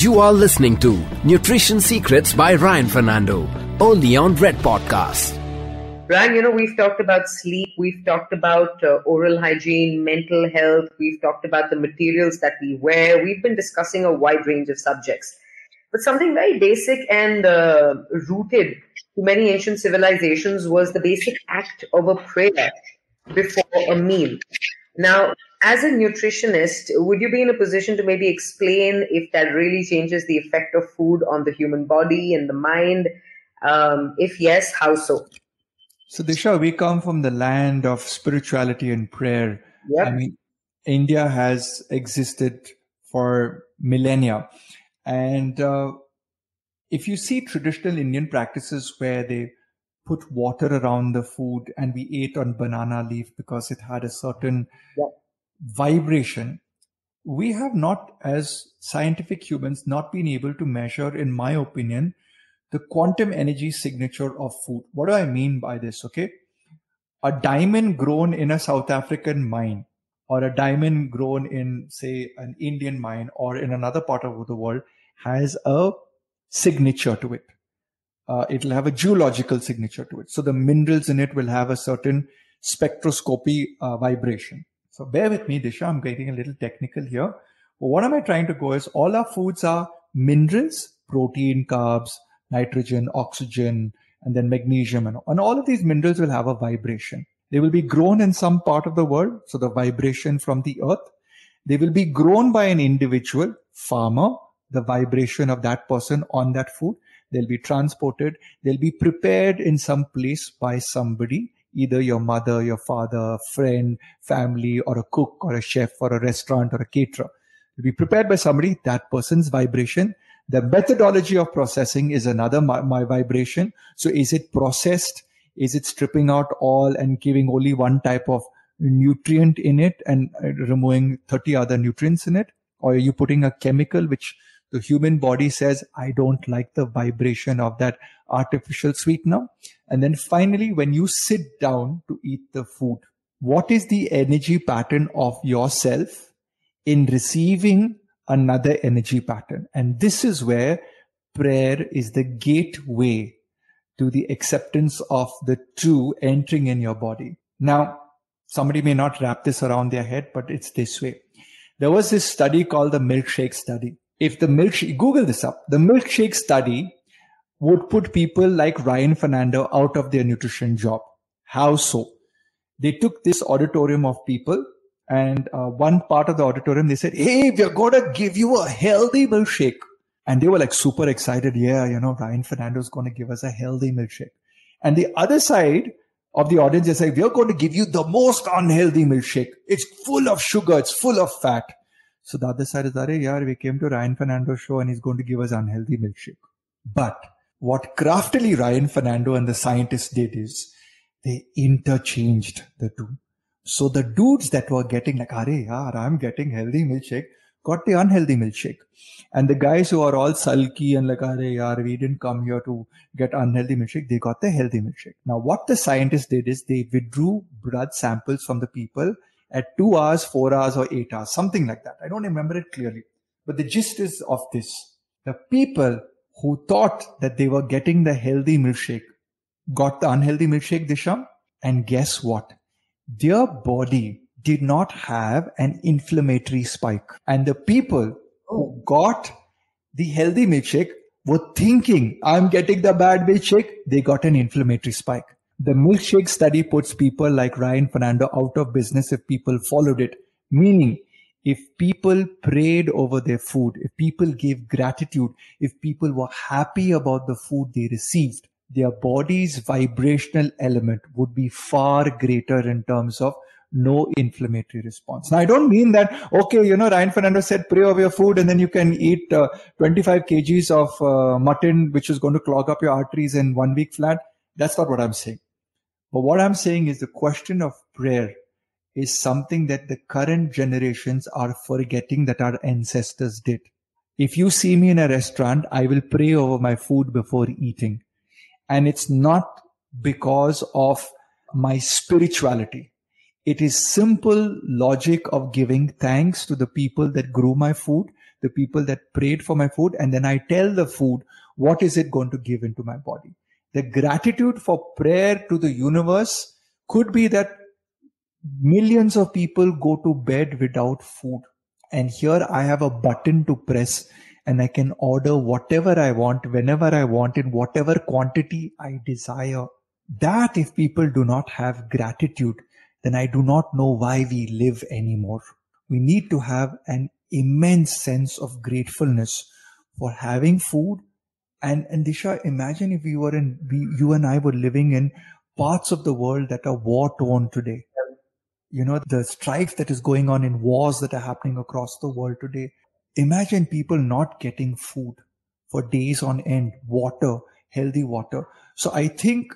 You are listening to Nutrition Secrets by Ryan Fernando, only on Red Podcast. Ryan, you know, we've talked about sleep, we've talked about uh, oral hygiene, mental health, we've talked about the materials that we wear, we've been discussing a wide range of subjects. But something very basic and uh, rooted to many ancient civilizations was the basic act of a prayer before a meal. Now, as a nutritionist, would you be in a position to maybe explain if that really changes the effect of food on the human body and the mind? Um, if yes, how so? So, Disha, we come from the land of spirituality and prayer. Yep. I mean, India has existed for millennia. And uh, if you see traditional Indian practices where they put water around the food and we ate on banana leaf because it had a certain yep. Vibration, we have not, as scientific humans, not been able to measure, in my opinion, the quantum energy signature of food. What do I mean by this? Okay. A diamond grown in a South African mine or a diamond grown in, say, an Indian mine or in another part of the world has a signature to it. Uh, it'll have a geological signature to it. So the minerals in it will have a certain spectroscopy uh, vibration. So bear with me, Disha. I'm getting a little technical here. But what am I trying to go is all our foods are minerals, protein, carbs, nitrogen, oxygen, and then magnesium. And, and all of these minerals will have a vibration. They will be grown in some part of the world. So the vibration from the earth. They will be grown by an individual farmer, the vibration of that person on that food. They'll be transported. They'll be prepared in some place by somebody, either your mother, your father, friend, family, or a cook, or a chef, or a restaurant, or a caterer. They'll be prepared by somebody, that person's vibration. The methodology of processing is another my, my vibration. So is it processed? Is it stripping out all and giving only one type of nutrient in it and uh, removing 30 other nutrients in it? Or are you putting a chemical which the human body says, I don't like the vibration of that artificial sweetener. And then finally, when you sit down to eat the food, what is the energy pattern of yourself in receiving another energy pattern? And this is where prayer is the gateway to the acceptance of the two entering in your body. Now, somebody may not wrap this around their head, but it's this way. There was this study called the milkshake study if the milkshake, Google this up, the milkshake study would put people like Ryan Fernando out of their nutrition job. How so? They took this auditorium of people and uh, one part of the auditorium, they said, Hey, we're going to give you a healthy milkshake. And they were like super excited. Yeah, you know, Ryan Fernando is going to give us a healthy milkshake. And the other side of the audience, they say, we're going to give you the most unhealthy milkshake. It's full of sugar. It's full of fat. So the other side is, Are, yeah, we came to Ryan Fernando's show and he's going to give us unhealthy milkshake. But what craftily Ryan Fernando and the scientists did is they interchanged the two. So the dudes that were getting like, Are, yaar, I'm getting healthy milkshake, got the unhealthy milkshake. And the guys who are all sulky and like, Are, yaar, we didn't come here to get unhealthy milkshake, they got the healthy milkshake. Now, what the scientists did is they withdrew blood samples from the people at two hours, four hours, or eight hours, something like that. I don't remember it clearly. But the gist is of this. The people who thought that they were getting the healthy milkshake got the unhealthy milkshake, Disham. And guess what? Their body did not have an inflammatory spike. And the people who oh. got the healthy milkshake were thinking, I'm getting the bad milkshake. They got an inflammatory spike. The milkshake study puts people like Ryan Fernando out of business if people followed it. Meaning, if people prayed over their food, if people gave gratitude, if people were happy about the food they received, their body's vibrational element would be far greater in terms of no inflammatory response. Now, I don't mean that, okay, you know, Ryan Fernando said pray over your food and then you can eat uh, 25 kgs of uh, mutton, which is going to clog up your arteries in one week flat. That's not what I'm saying. But what I'm saying is the question of prayer is something that the current generations are forgetting that our ancestors did. If you see me in a restaurant, I will pray over my food before eating. And it's not because of my spirituality. It is simple logic of giving thanks to the people that grew my food, the people that prayed for my food, and then I tell the food what is it going to give into my body. The gratitude for prayer to the universe could be that millions of people go to bed without food. And here I have a button to press and I can order whatever I want, whenever I want, in whatever quantity I desire. That if people do not have gratitude, then I do not know why we live anymore. We need to have an immense sense of gratefulness for having food. And, and Disha, imagine if we were in, we, you and I were living in parts of the world that are war torn today. You know, the strife that is going on in wars that are happening across the world today. Imagine people not getting food for days on end, water, healthy water. So I think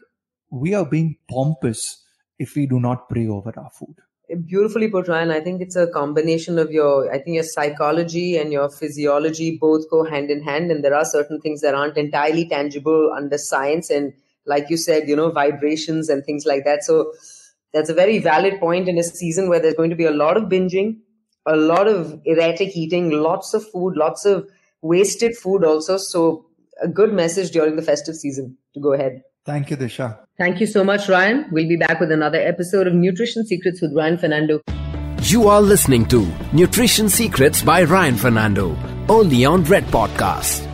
we are being pompous if we do not pray over our food. Beautifully put, Ryan. I think it's a combination of your, I think your psychology and your physiology both go hand in hand. And there are certain things that aren't entirely tangible under science. And like you said, you know, vibrations and things like that. So that's a very valid point in a season where there's going to be a lot of binging, a lot of erratic eating, lots of food, lots of wasted food also. So a good message during the festive season to go ahead. Thank you, Disha. Thank you so much, Ryan. We'll be back with another episode of Nutrition Secrets with Ryan Fernando. You are listening to Nutrition Secrets by Ryan Fernando, only on Red Podcast.